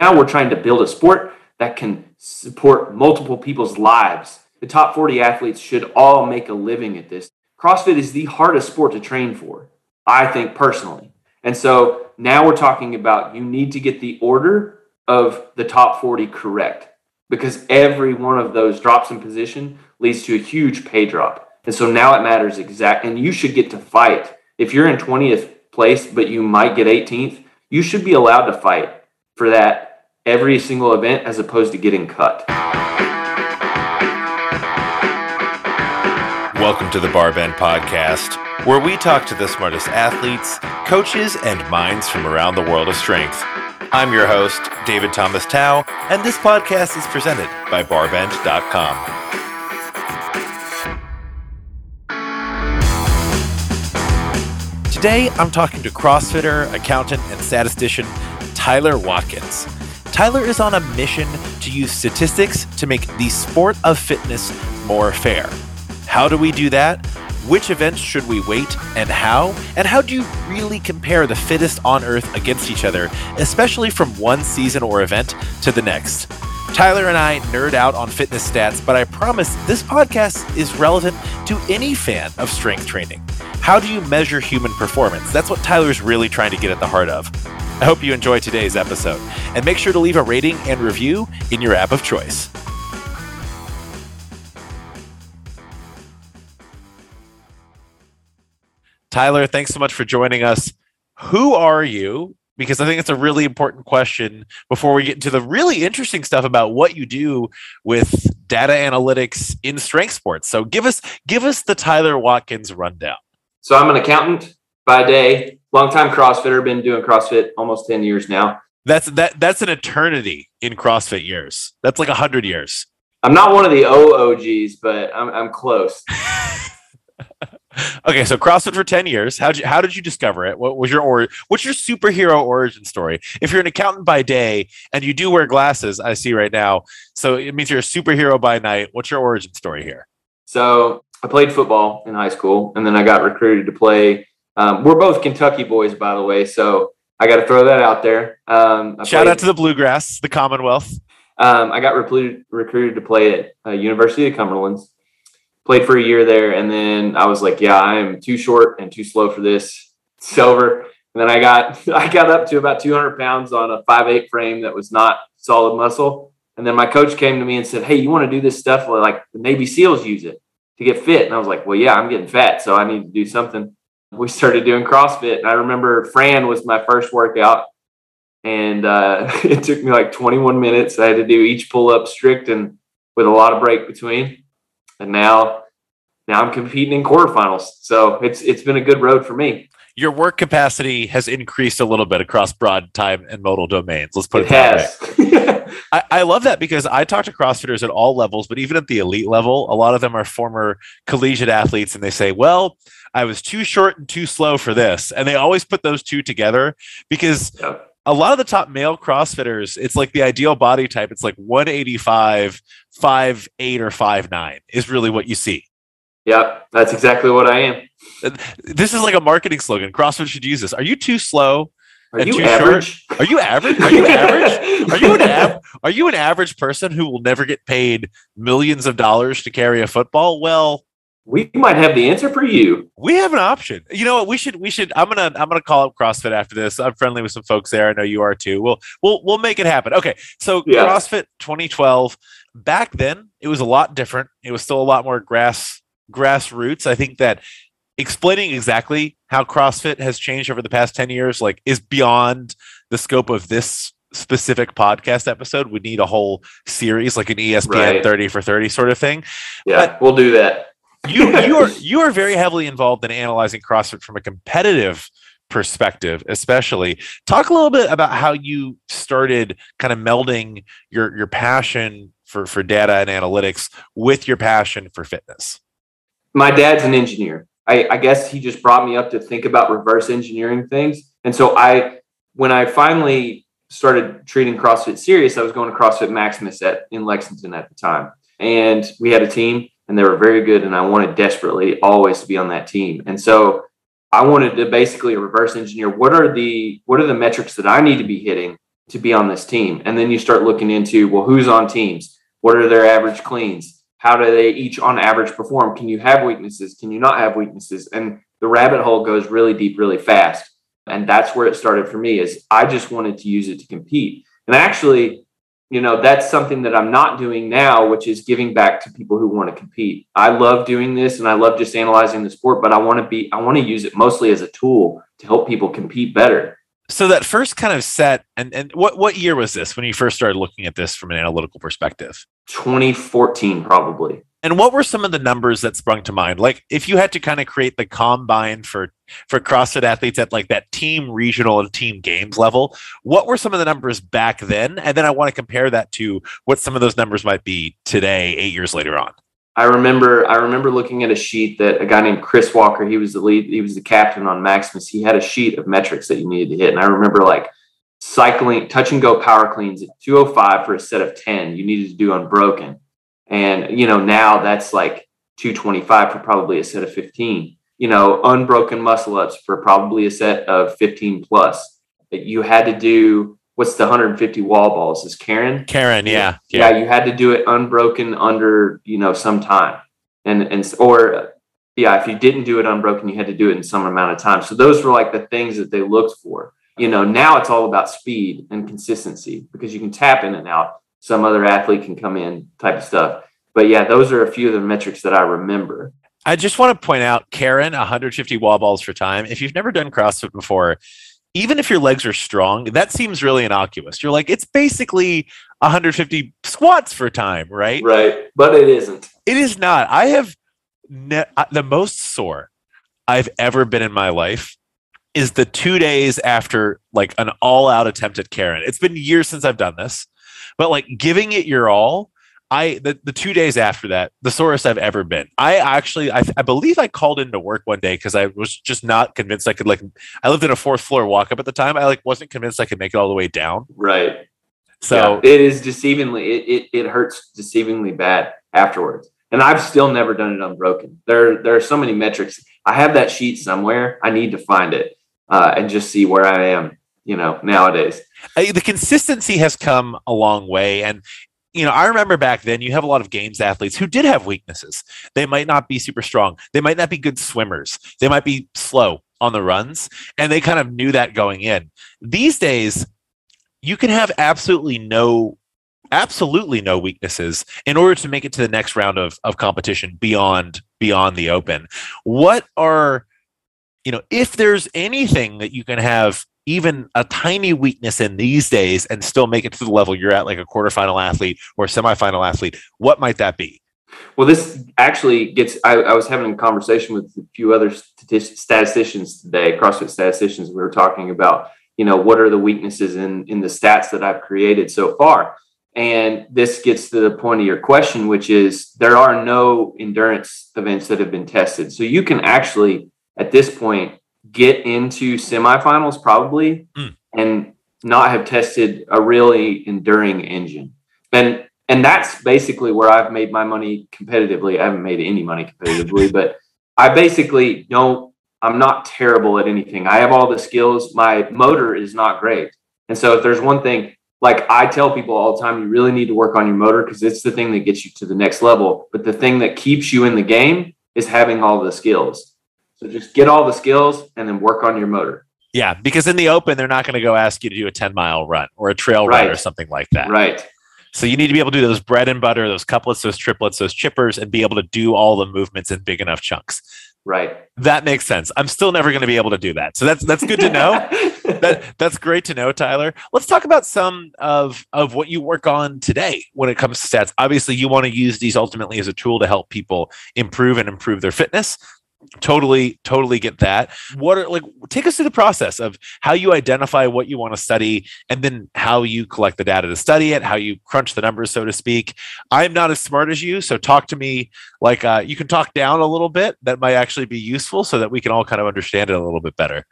Now we're trying to build a sport that can support multiple people's lives. The top 40 athletes should all make a living at this. CrossFit is the hardest sport to train for, I think personally. And so now we're talking about you need to get the order of the top 40 correct because every one of those drops in position leads to a huge pay drop. And so now it matters exact and you should get to fight. If you're in 20th place but you might get 18th, you should be allowed to fight for that every single event as opposed to getting cut. Welcome to the Barbend Podcast, where we talk to the smartest athletes, coaches, and minds from around the world of strength. I'm your host, David Thomas Tao, and this podcast is presented by Barbend.com. Today, I'm talking to CrossFitter, accountant, and statistician Tyler Watkins. Tyler is on a mission to use statistics to make the sport of fitness more fair. How do we do that? Which events should we weight and how? And how do you really compare the fittest on earth against each other, especially from one season or event to the next? Tyler and I nerd out on fitness stats, but I promise this podcast is relevant to any fan of strength training. How do you measure human performance? That's what Tyler's really trying to get at the heart of. I hope you enjoy today's episode, and make sure to leave a rating and review in your app of choice. Tyler, thanks so much for joining us. Who are you? Because I think it's a really important question before we get into the really interesting stuff about what you do with data analytics in strength sports. So give us give us the Tyler Watkins rundown. So I'm an accountant by day, longtime CrossFitter, been doing CrossFit almost 10 years now. That's that that's an eternity in CrossFit years. That's like a hundred years. I'm not one of the OOGs, but I'm, I'm close. okay, so CrossFit for 10 years. How did you, how did you discover it? What was your or what's your superhero origin story? If you're an accountant by day and you do wear glasses, I see right now. So it means you're a superhero by night. What's your origin story here? So I played football in high school and then I got recruited to play. Um, we're both Kentucky boys, by the way. So I got to throw that out there. Um, Shout played, out to the Bluegrass, the Commonwealth. Um, I got recruited, recruited to play at uh, University of Cumberlands played for a year there, and then I was like, yeah, I am too short and too slow for this. Silver. And then I got I got up to about 200 pounds on a five eight frame that was not solid muscle. And then my coach came to me and said, "Hey, you want to do this stuff like the Navy SEALs use it to get fit?" And I was like, "Well, yeah, I'm getting fat, so I need to do something." We started doing CrossFit, and I remember Fran was my first workout, and uh, it took me like 21 minutes. I had to do each pull up strict and with a lot of break between and now now I'm competing in quarterfinals. So it's it's been a good road for me. Your work capacity has increased a little bit across broad time and modal domains. Let's put it, it that way. I, I love that because I talk to CrossFitters at all levels, but even at the elite level, a lot of them are former collegiate athletes, and they say, "Well, I was too short and too slow for this," and they always put those two together because. Yep a lot of the top male CrossFitters, it's like the ideal body type. It's like 185, 5'8 or 5'9 is really what you see. Yep, that's exactly what I am. This is like a marketing slogan. CrossFit should use this. Are you too slow? Are you average? Short? Are you average? Are you average? Are you an av- Are you an average person who will never get paid millions of dollars to carry a football? Well, we might have the answer for you. We have an option. You know what? We should we should I'm gonna I'm gonna call up CrossFit after this. I'm friendly with some folks there. I know you are too. We'll we'll we'll make it happen. Okay. So yeah. CrossFit 2012. Back then it was a lot different. It was still a lot more grass grassroots. I think that explaining exactly how CrossFit has changed over the past 10 years, like is beyond the scope of this specific podcast episode. We need a whole series, like an ESPN right. 30 for 30 sort of thing. Yeah, but, we'll do that you you are you are very heavily involved in analyzing CrossFit from a competitive perspective, especially. Talk a little bit about how you started kind of melding your your passion for for data and analytics with your passion for fitness. My dad's an engineer. I, I guess he just brought me up to think about reverse engineering things. And so I when I finally started treating CrossFit serious, I was going to CrossFit Maximus at in Lexington at the time. And we had a team and they were very good. And I wanted desperately always to be on that team. And so I wanted to basically reverse engineer what are the what are the metrics that I need to be hitting to be on this team. And then you start looking into, well, who's on teams? What are their average cleans? How do they each on average perform? Can you have weaknesses? Can you not have weaknesses? And the rabbit hole goes really deep, really fast. And that's where it started for me is I just wanted to use it to compete. And actually, you know, that's something that I'm not doing now, which is giving back to people who want to compete. I love doing this and I love just analyzing the sport, but I want to be I want to use it mostly as a tool to help people compete better. So that first kind of set and, and what, what year was this when you first started looking at this from an analytical perspective? 2014 probably and what were some of the numbers that sprung to mind like if you had to kind of create the combine for for crossfit athletes at like that team regional and team games level what were some of the numbers back then and then i want to compare that to what some of those numbers might be today eight years later on I remember I remember looking at a sheet that a guy named Chris Walker, he was the lead, he was the captain on Maximus. He had a sheet of metrics that you needed to hit. And I remember like cycling, touch and go power cleans at 205 for a set of 10, you needed to do unbroken. And you know, now that's like 225 for probably a set of 15. You know, unbroken muscle ups for probably a set of 15 plus. You had to do what's the 150 wall balls is Karen? Karen, yeah, yeah. Yeah, you had to do it unbroken under, you know, some time. And and or yeah, if you didn't do it unbroken, you had to do it in some amount of time. So those were like the things that they looked for. You know, now it's all about speed and consistency because you can tap in and out. Some other athlete can come in type of stuff. But yeah, those are a few of the metrics that I remember. I just want to point out, Karen, 150 wall balls for time. If you've never done CrossFit before, even if your legs are strong, that seems really innocuous. You're like, it's basically 150 squats for time, right? Right. But it isn't. It is not. I have ne- uh, the most sore I've ever been in my life is the two days after like an all out attempt at Karen. It's been years since I've done this, but like giving it your all I the, the two days after that, the sorest I've ever been. I actually I, I believe I called into work one day because I was just not convinced I could like I lived in a fourth floor walk up at the time. I like wasn't convinced I could make it all the way down. Right. So yeah, it is deceivingly it, it it hurts deceivingly bad afterwards. And I've still never done it unbroken. There there are so many metrics. I have that sheet somewhere. I need to find it uh, and just see where I am. You know nowadays. Uh, the consistency has come a long way and you know, I remember back then you have a lot of games athletes who did have weaknesses. They might not be super strong. They might not be good swimmers. They might be slow on the runs. And they kind of knew that going in. These days, you can have absolutely no absolutely no weaknesses in order to make it to the next round of, of competition beyond beyond the open what are you know if there's anything that you can have even a tiny weakness in these days and still make it to the level you're at, like a quarterfinal athlete or semifinal athlete, what might that be? Well, this actually gets. I, I was having a conversation with a few other statisticians today, CrossFit statisticians. We were talking about, you know, what are the weaknesses in in the stats that I've created so far. And this gets to the point of your question, which is there are no endurance events that have been tested. So you can actually, at this point, get into semifinals probably mm. and not have tested a really enduring engine. And and that's basically where I've made my money competitively. I haven't made any money competitively, but I basically don't I'm not terrible at anything. I have all the skills. My motor is not great. And so if there's one thing like I tell people all the time, you really need to work on your motor because it's the thing that gets you to the next level. But the thing that keeps you in the game is having all the skills. So just get all the skills and then work on your motor. Yeah, because in the open, they're not going to go ask you to do a 10 mile run or a trail right. run or something like that. Right. So you need to be able to do those bread and butter, those couplets, those triplets, those chippers, and be able to do all the movements in big enough chunks. Right. That makes sense. I'm still never going to be able to do that. So that's that's good to know. that that's great to know, Tyler. Let's talk about some of of what you work on today when it comes to stats. Obviously, you want to use these ultimately as a tool to help people improve and improve their fitness totally totally get that. What are like take us through the process of how you identify what you want to study and then how you collect the data to study it how you crunch the numbers so to speak. I'm not as smart as you so talk to me like uh, you can talk down a little bit. That might actually be useful so that we can all kind of understand it a little bit better.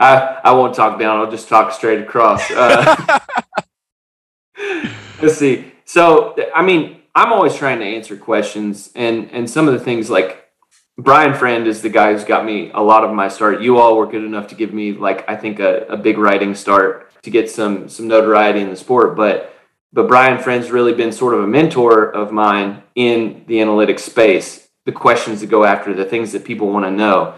I i won't talk down i'll just talk straight across. Uh, let's see. So i mean i'm always trying to answer questions and and some of the things like Brian Friend is the guy who's got me a lot of my start. You all were good enough to give me like I think a, a big writing start to get some some notoriety in the sport, but but Brian Friend's really been sort of a mentor of mine in the analytics space. The questions that go after the things that people want to know,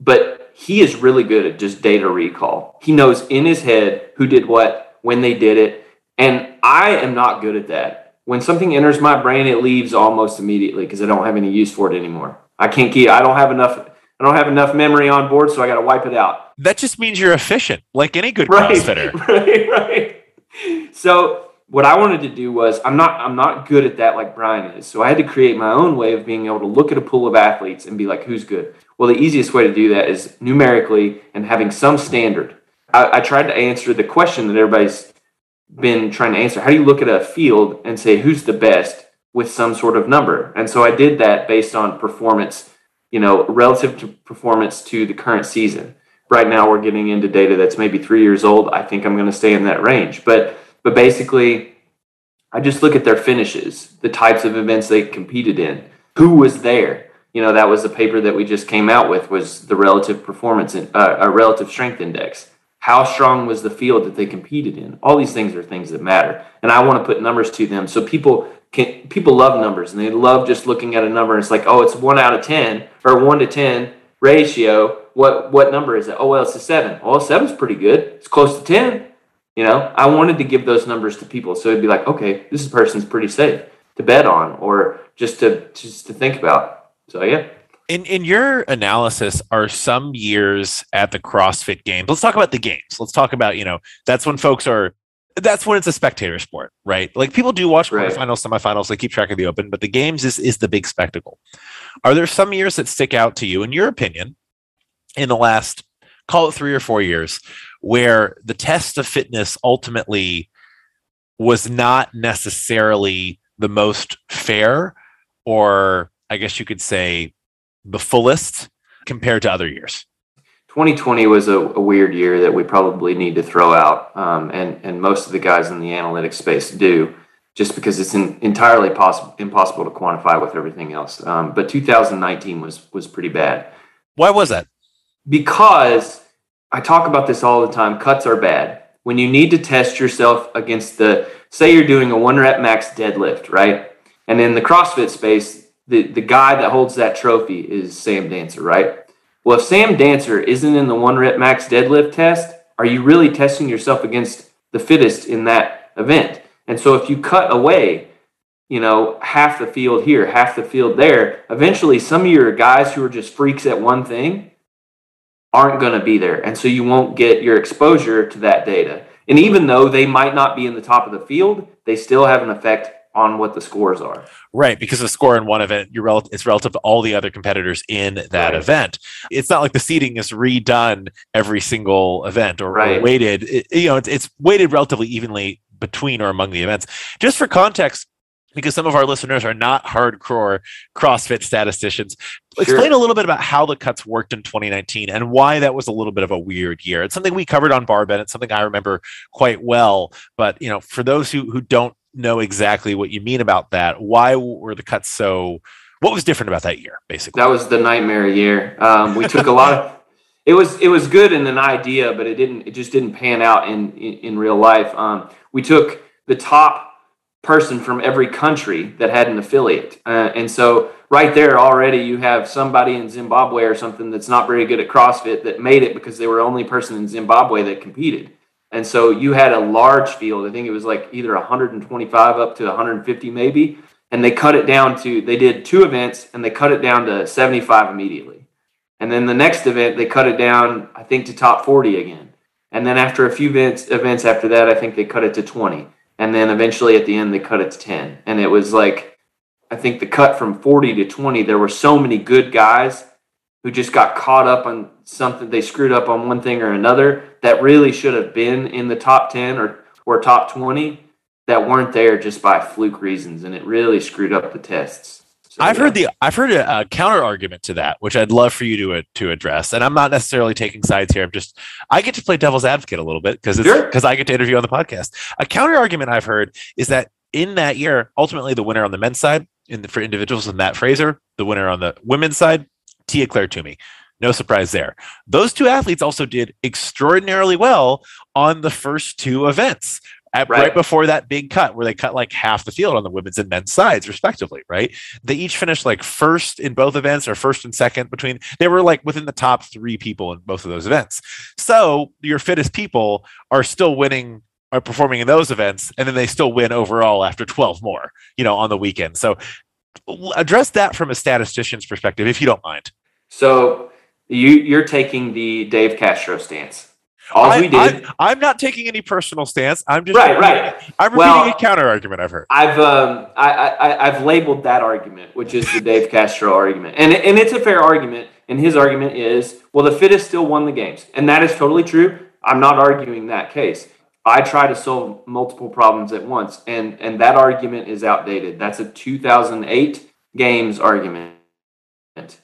but he is really good at just data recall. He knows in his head who did what, when they did it, and I am not good at that. When something enters my brain, it leaves almost immediately because I don't have any use for it anymore. I can't keep. I don't have enough. I don't have enough memory on board, so I got to wipe it out. That just means you're efficient, like any good right, CrossFitter. Right, right. So what I wanted to do was I'm not I'm not good at that like Brian is. So I had to create my own way of being able to look at a pool of athletes and be like, who's good? Well, the easiest way to do that is numerically and having some standard. I, I tried to answer the question that everybody's been trying to answer. How do you look at a field and say who's the best with some sort of number? And so I did that based on performance, you know, relative to performance to the current season. Right now we're getting into data that's maybe three years old. I think I'm going to stay in that range. But but basically I just look at their finishes, the types of events they competed in, who was there. You know, that was the paper that we just came out with was the relative performance and uh, a relative strength index how strong was the field that they competed in? All these things are things that matter. And I want to put numbers to them. So people can people love numbers and they love just looking at a number. And it's like, oh, it's one out of ten or one to ten ratio. What what number is it? Oh well, it's a seven. Oh, seven's pretty good. It's close to ten. You know, I wanted to give those numbers to people. So it'd be like, okay, this person's pretty safe to bet on or just to just to think about. So yeah. In in your analysis, are some years at the CrossFit Games? Let's talk about the games. Let's talk about you know that's when folks are. That's when it's a spectator sport, right? Like people do watch right. quarterfinals, semifinals, they keep track of the Open, but the games is is the big spectacle. Are there some years that stick out to you, in your opinion, in the last call it three or four years, where the test of fitness ultimately was not necessarily the most fair, or I guess you could say the fullest compared to other years? 2020 was a, a weird year that we probably need to throw out, um, and and most of the guys in the analytics space do, just because it's in, entirely possible impossible to quantify with everything else. Um, but 2019 was was pretty bad. Why was that? Because I talk about this all the time. Cuts are bad. When you need to test yourself against the, say you're doing a one rep max deadlift, right? And in the CrossFit space, the, the guy that holds that trophy is Sam Dancer, right? Well, if Sam Dancer isn't in the one rep max deadlift test, are you really testing yourself against the fittest in that event? And so if you cut away, you know, half the field here, half the field there, eventually some of your guys who are just freaks at one thing aren't going to be there. And so you won't get your exposure to that data. And even though they might not be in the top of the field, they still have an effect on what the scores are. Right, because the score in one event, you're rel- it's relative to all the other competitors in that right. event. It's not like the seating is redone every single event or, right. or weighted. It, you know, it's, it's weighted relatively evenly between or among the events. Just for context, because some of our listeners are not hardcore CrossFit statisticians. Sure. Explain a little bit about how the cuts worked in 2019 and why that was a little bit of a weird year. It's something we covered on Barbend. It's something I remember quite well. But you know, for those who who don't know exactly what you mean about that. Why were the cuts so? What was different about that year, basically? That was the nightmare year. Um, we took a lot of. It was it was good in an idea, but it didn't. It just didn't pan out in in, in real life. Um, we took the top person from every country that had an affiliate, uh, and so right there already you have somebody in Zimbabwe or something that's not very good at CrossFit that made it because they were the only person in Zimbabwe that competed. And so you had a large field. I think it was like either 125 up to 150 maybe. And they cut it down to, they did two events and they cut it down to 75 immediately. And then the next event, they cut it down, I think, to top 40 again. And then after a few events, events after that, I think they cut it to 20. And then eventually at the end, they cut it to 10. And it was like, I think the cut from 40 to 20, there were so many good guys who just got caught up on something they screwed up on one thing or another that really should have been in the top 10 or or top 20 that weren't there just by fluke reasons and it really screwed up the tests so, I've yeah. heard the I've heard a, a, counter argument to that, which I'd love for you to uh, to address. And I'm not necessarily taking sides here. I'm just I get to play devil's advocate a little bit because because sure. I get to interview on the podcast. A counter argument I've heard is that in that year, ultimately the winner on the men's side in the, for individuals was Matt Fraser, the winner on the women's side Tia-Clair Toomey. No surprise there. Those two athletes also did extraordinarily well on the first two events. At, right. right. before that big cut where they cut like half the field on the women's and men's sides respectively right they each finished like first in both events or first and second between they were like within the top three people in both of those events so your fittest people are still winning are performing in those events and then they still win overall after 12 more you know on the weekend so address that from a statistician's perspective if you don't mind so you you're taking the dave castro stance all I, we did. I, am not taking any personal stance. I'm just right, right. I'm repeating well, a counter argument I've heard. I've um, I, I, I've labeled that argument, which is the Dave Castro argument, and and it's a fair argument. And his argument is, well, the fittest still won the games, and that is totally true. I'm not arguing that case. I try to solve multiple problems at once, and and that argument is outdated. That's a 2008 games argument,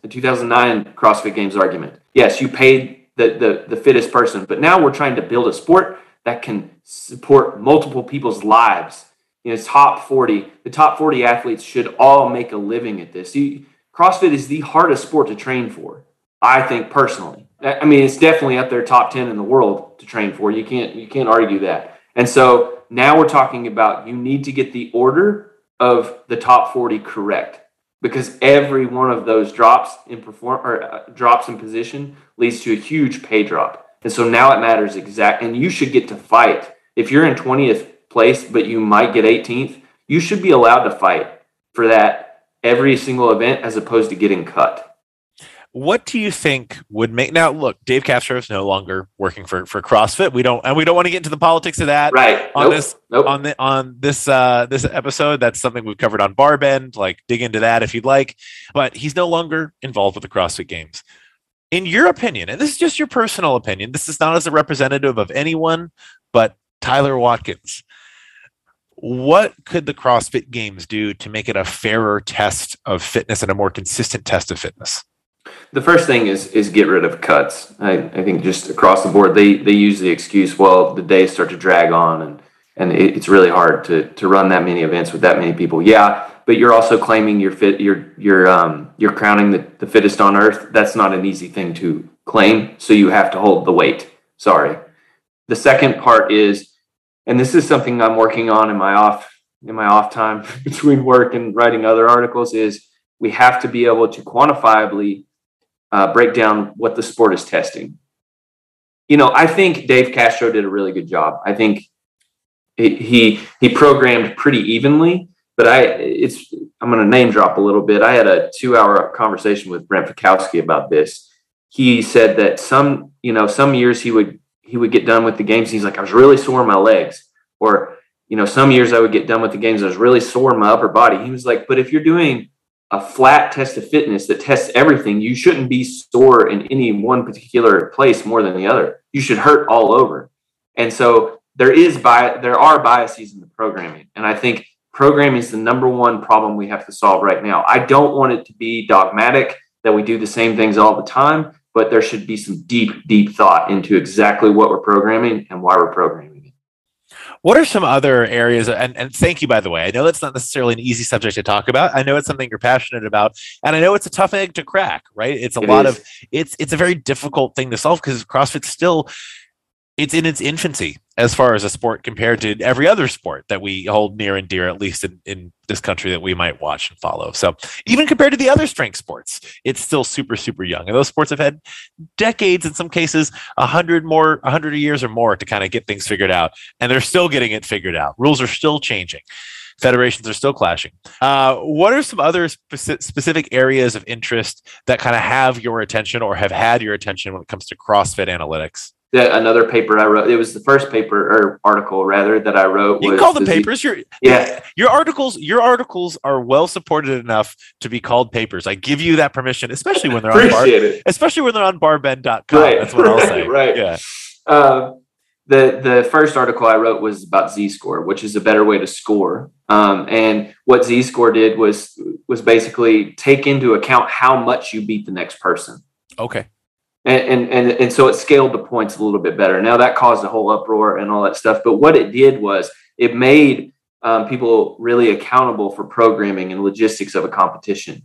the 2009 CrossFit Games argument. Yes, you paid the, the, the fittest person. But now we're trying to build a sport that can support multiple people's lives. You know, top 40, the top 40 athletes should all make a living at this. You, CrossFit is the hardest sport to train for, I think personally. I mean, it's definitely up there top 10 in the world to train for. You can't you can't argue that. And so now we're talking about you need to get the order of the top 40 correct because every one of those drops in perform or uh, drops in position leads to a huge pay drop. And so now it matters exact and you should get to fight. If you're in 20th place but you might get 18th, you should be allowed to fight for that every single event as opposed to getting cut what do you think would make now look dave castro is no longer working for for crossfit. We don't and we don't want to get into the politics of that right. on nope. this nope. on the on this uh this episode. That's something we've covered on barbend. Like dig into that if you'd like. But he's no longer involved with the crossfit games. In your opinion and this is just your personal opinion this is not as a representative of anyone but tyler watkins. What could the CrossFit Games do to make it a fairer test of fitness and a more consistent test of fitness? The first thing is is get rid of cuts. I, I think just across the board, they they use the excuse, well, the days start to drag on, and and it, it's really hard to to run that many events with that many people. Yeah, but you're also claiming you're fit. You're you're um you're crowning the, the fittest on earth. That's not an easy thing to claim. So you have to hold the weight. Sorry. The second part is, and this is something I'm working on in my off in my off time between work and writing other articles. Is we have to be able to quantifiably uh, break down what the sport is testing. You know, I think Dave Castro did a really good job. I think he he programmed pretty evenly, but I it's I'm going to name drop a little bit. I had a two hour conversation with Brent Fikowski about this. He said that some you know some years he would he would get done with the games. He's like I was really sore in my legs, or you know some years I would get done with the games. I was really sore in my upper body. He was like, but if you're doing a flat test of fitness that tests everything, you shouldn't be sore in any one particular place more than the other. You should hurt all over. And so there is bi- there are biases in the programming. And I think programming is the number one problem we have to solve right now. I don't want it to be dogmatic that we do the same things all the time, but there should be some deep, deep thought into exactly what we're programming and why we're programming. What are some other areas? And, and thank you, by the way. I know that's not necessarily an easy subject to talk about. I know it's something you're passionate about, and I know it's a tough egg to crack. Right? It's a it lot is. of it's it's a very difficult thing to solve because CrossFit still it's in its infancy as far as a sport compared to every other sport that we hold near and dear, at least in, in this country that we might watch and follow. So even compared to the other strength sports, it's still super, super young. And those sports have had decades, in some cases, a hundred more, a hundred years or more to kind of get things figured out. And they're still getting it figured out. Rules are still changing. Federations are still clashing. Uh, what are some other speci- specific areas of interest that kind of have your attention or have had your attention when it comes to CrossFit analytics? The, another paper I wrote. It was the first paper or article rather that I wrote. You can call them papers. Your yeah, your articles. Your articles are well supported enough to be called papers. I give you that permission, especially when they're on bar, it. especially when they're on barbend.com. Right, That's what I'll say. Right. Yeah. Uh, the the first article I wrote was about Z score, which is a better way to score. Um, and what Z score did was was basically take into account how much you beat the next person. Okay and, and and so it scaled the points a little bit better. Now that caused a whole uproar and all that stuff. But what it did was it made um, people really accountable for programming and logistics of a competition.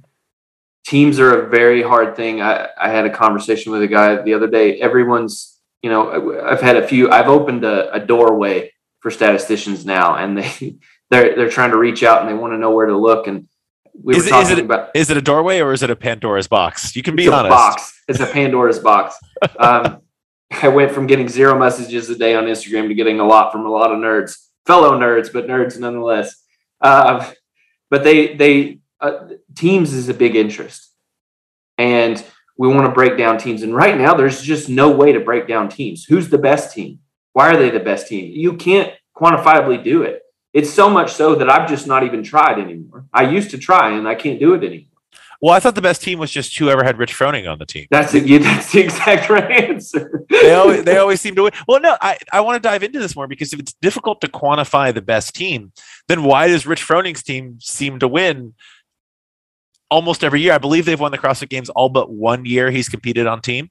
teams are a very hard thing. I, I had a conversation with a guy the other day. Everyone's, you know, I've had a few. I've opened a, a doorway for statisticians now, and they they're they're trying to reach out and they want to know where to look. And we is were it, talking is it, about is it a doorway or is it a Pandora's box? You can be it's a honest. box. It's a Pandora's box. Um, I went from getting zero messages a day on Instagram to getting a lot from a lot of nerds, fellow nerds, but nerds nonetheless. Uh, but they they uh, teams is a big interest, and we want to break down teams. And right now, there's just no way to break down teams. Who's the best team? Why are they the best team? You can't quantifiably do it. It's so much so that I've just not even tried anymore. I used to try, and I can't do it anymore. Well, I thought the best team was just whoever had Rich Froning on the team. That's the, yeah, that's the exact right answer. they always they always seem to win. Well, no, I, I want to dive into this more because if it's difficult to quantify the best team, then why does Rich Froning's team seem to win almost every year? I believe they've won the CrossFit Games all but one year he's competed on team.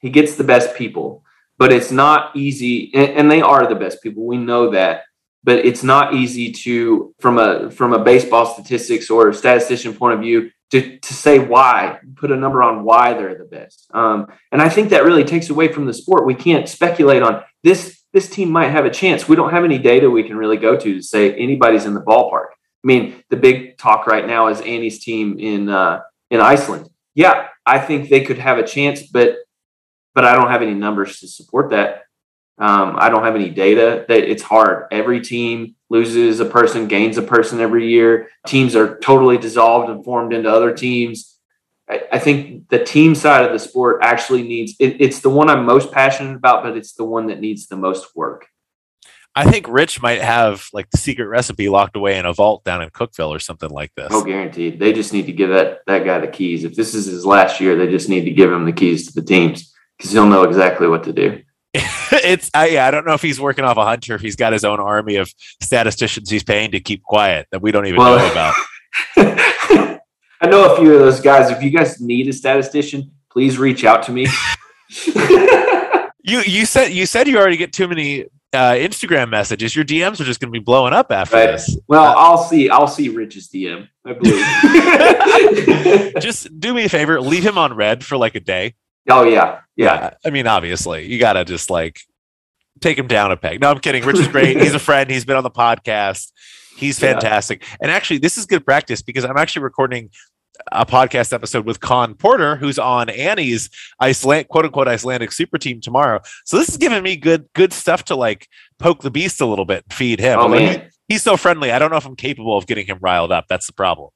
he gets the best people, but it's not easy. And, and they are the best people. We know that, but it's not easy to from a from a baseball statistics or statistician point of view to to say why, put a number on why they're the best. Um, and I think that really takes away from the sport. We can't speculate on this. This team might have a chance. We don't have any data we can really go to to say anybody's in the ballpark. I mean, the big talk right now is Annie's team in uh, in Iceland. Yeah, I think they could have a chance, but but I don't have any numbers to support that. Um, I don't have any data. That it's hard. Every team loses a person, gains a person every year. Teams are totally dissolved and formed into other teams. I, I think the team side of the sport actually needs. It, it's the one I'm most passionate about, but it's the one that needs the most work. I think Rich might have like the secret recipe locked away in a vault down in Cookeville or something like this. Oh, guaranteed. They just need to give that that guy the keys. If this is his last year, they just need to give him the keys to the teams because he'll know exactly what to do. it's I, yeah, I don't know if he's working off a hunter if he's got his own army of statisticians he's paying to keep quiet that we don't even Well- know about. I know a few of those guys. If you guys need a statistician, please reach out to me. You you said you said you already get too many uh, Instagram messages. Your DMs are just going to be blowing up after Right. this. well, I'll see. I'll see Rich's DM. I believe. Just do me a favor, leave him on read for like a day. Oh yeah, yeah. I mean, obviously, you got to just like take him down a peg. No, I'm kidding. Rich is great. He's a friend. He's been on the podcast. He's Yeah. fantastic. And actually, this is good practice because I'm actually recording a podcast episode with Khan Porter, who's on Annie's Iceland quote unquote Icelandic super team tomorrow. So this is giving me good good stuff to like poke the beast a little bit, and feed him. Oh man, he's so friendly. I don't know if I'm capable of getting him riled up. That's the problem.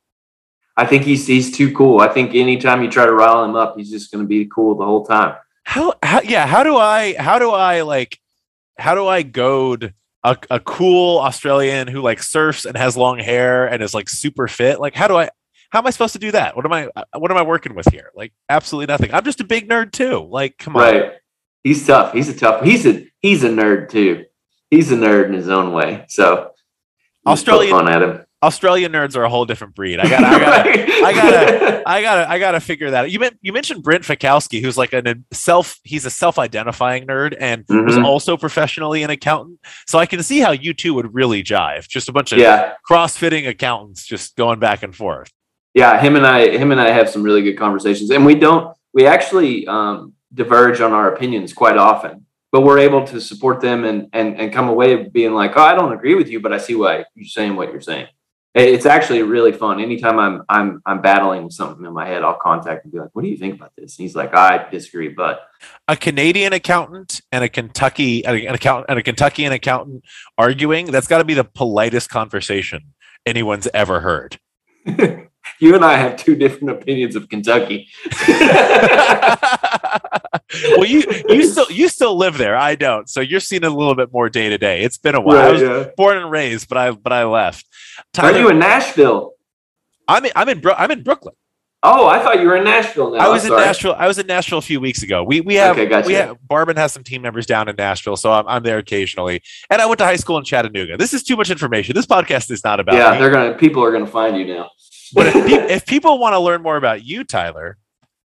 I think he's he's too cool. I think anytime you try to rile him up, he's just going to be cool the whole time. how, how yeah how do i how do i like how do i goad a, a cool australian who like surfs and has long hair and is like super fit like how do i how am i supposed to do that what am i what am i working with here like absolutely nothing i'm just a big nerd too like come on Right. He's tough. He's a tough. He's a he's a nerd too. He's a nerd in his own way. So Australian- fun at him. Australian nerds are a whole different breed i gotta i gotta I gotta- I gotta, I gotta figure that out. You meant, you mentioned Brent Fikowski, who's like a self, he's a self-identifying nerd and was Mhm. also professionally an accountant. So I can see how you two would really jive. Just a bunch of yeah. cross-fitting accountants just going back and forth. yeah him and i him and i have some really good conversations and we don't we actually um, diverge on our opinions quite often but we're able to support them and and and come away being like oh i don't agree with you but i see why you're saying what you're saying it's actually really fun. Anytime i'm i'm i'm battling with something in my head i'll contact and be like what do you think about this? And he's like i disagree but A Canadian accountant and a Kentucky an accountant and a Kentuckian accountant arguing, that's got to be the politest conversation anyone's ever heard. you and i have two different opinions of kentucky well, you you still you still live there. I don't. So you're seeing it a little bit more day to day. It's been a while. I was yeah. born and raised, but I but I left. are you in nashville I'm in, I'm in Bro- I'm in Brooklyn. oh i thought you were in nashville now I was in. Nashville. I was in Nashville a few weeks ago. We we have Okay, gotcha. we have Barbend has some team members down in Nashville, so I'm, I'm there occasionally. And I went to high school in Chattanooga. This is too much information. This podcast is not about yeah me. they're gonna people are gonna find you now But if, pe- if people want to learn more about you, Tyler,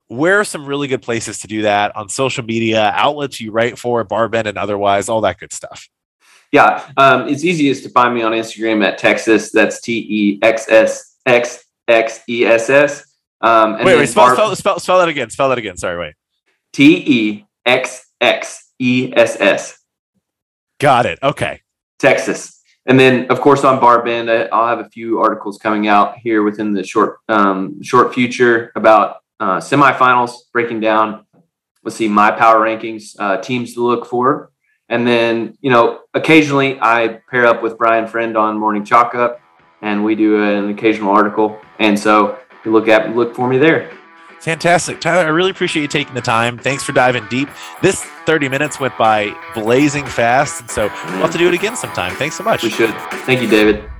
where are some really good places to do that on social media outlets you write for, Barbend and otherwise, all that good stuff? Yeah, um, it's easiest to find me on Instagram at Texas. That's T E X S X X E S S. Um, and wait, wait, spell, bar- spell, spell, spell that again. Spell that again. Sorry, wait. T E X X E S S, Got it. Okay. Texas. And then, of course, on Barbend, I- I'll have a few articles coming out here within the short um, short future about uh, semifinals, breaking down. Let's see my power rankings, uh, teams to look for, and then you know occasionally I pair up with Brian Friend on Morning Chalk Up, and we do an occasional article. And so you look at look for me there. Fantastic. Tyler, I really appreciate you taking the time. Thanks for diving deep. This 30 minutes went by blazing fast. And so we'll have to do it again sometime. Thanks so much. We should. Thank you, David.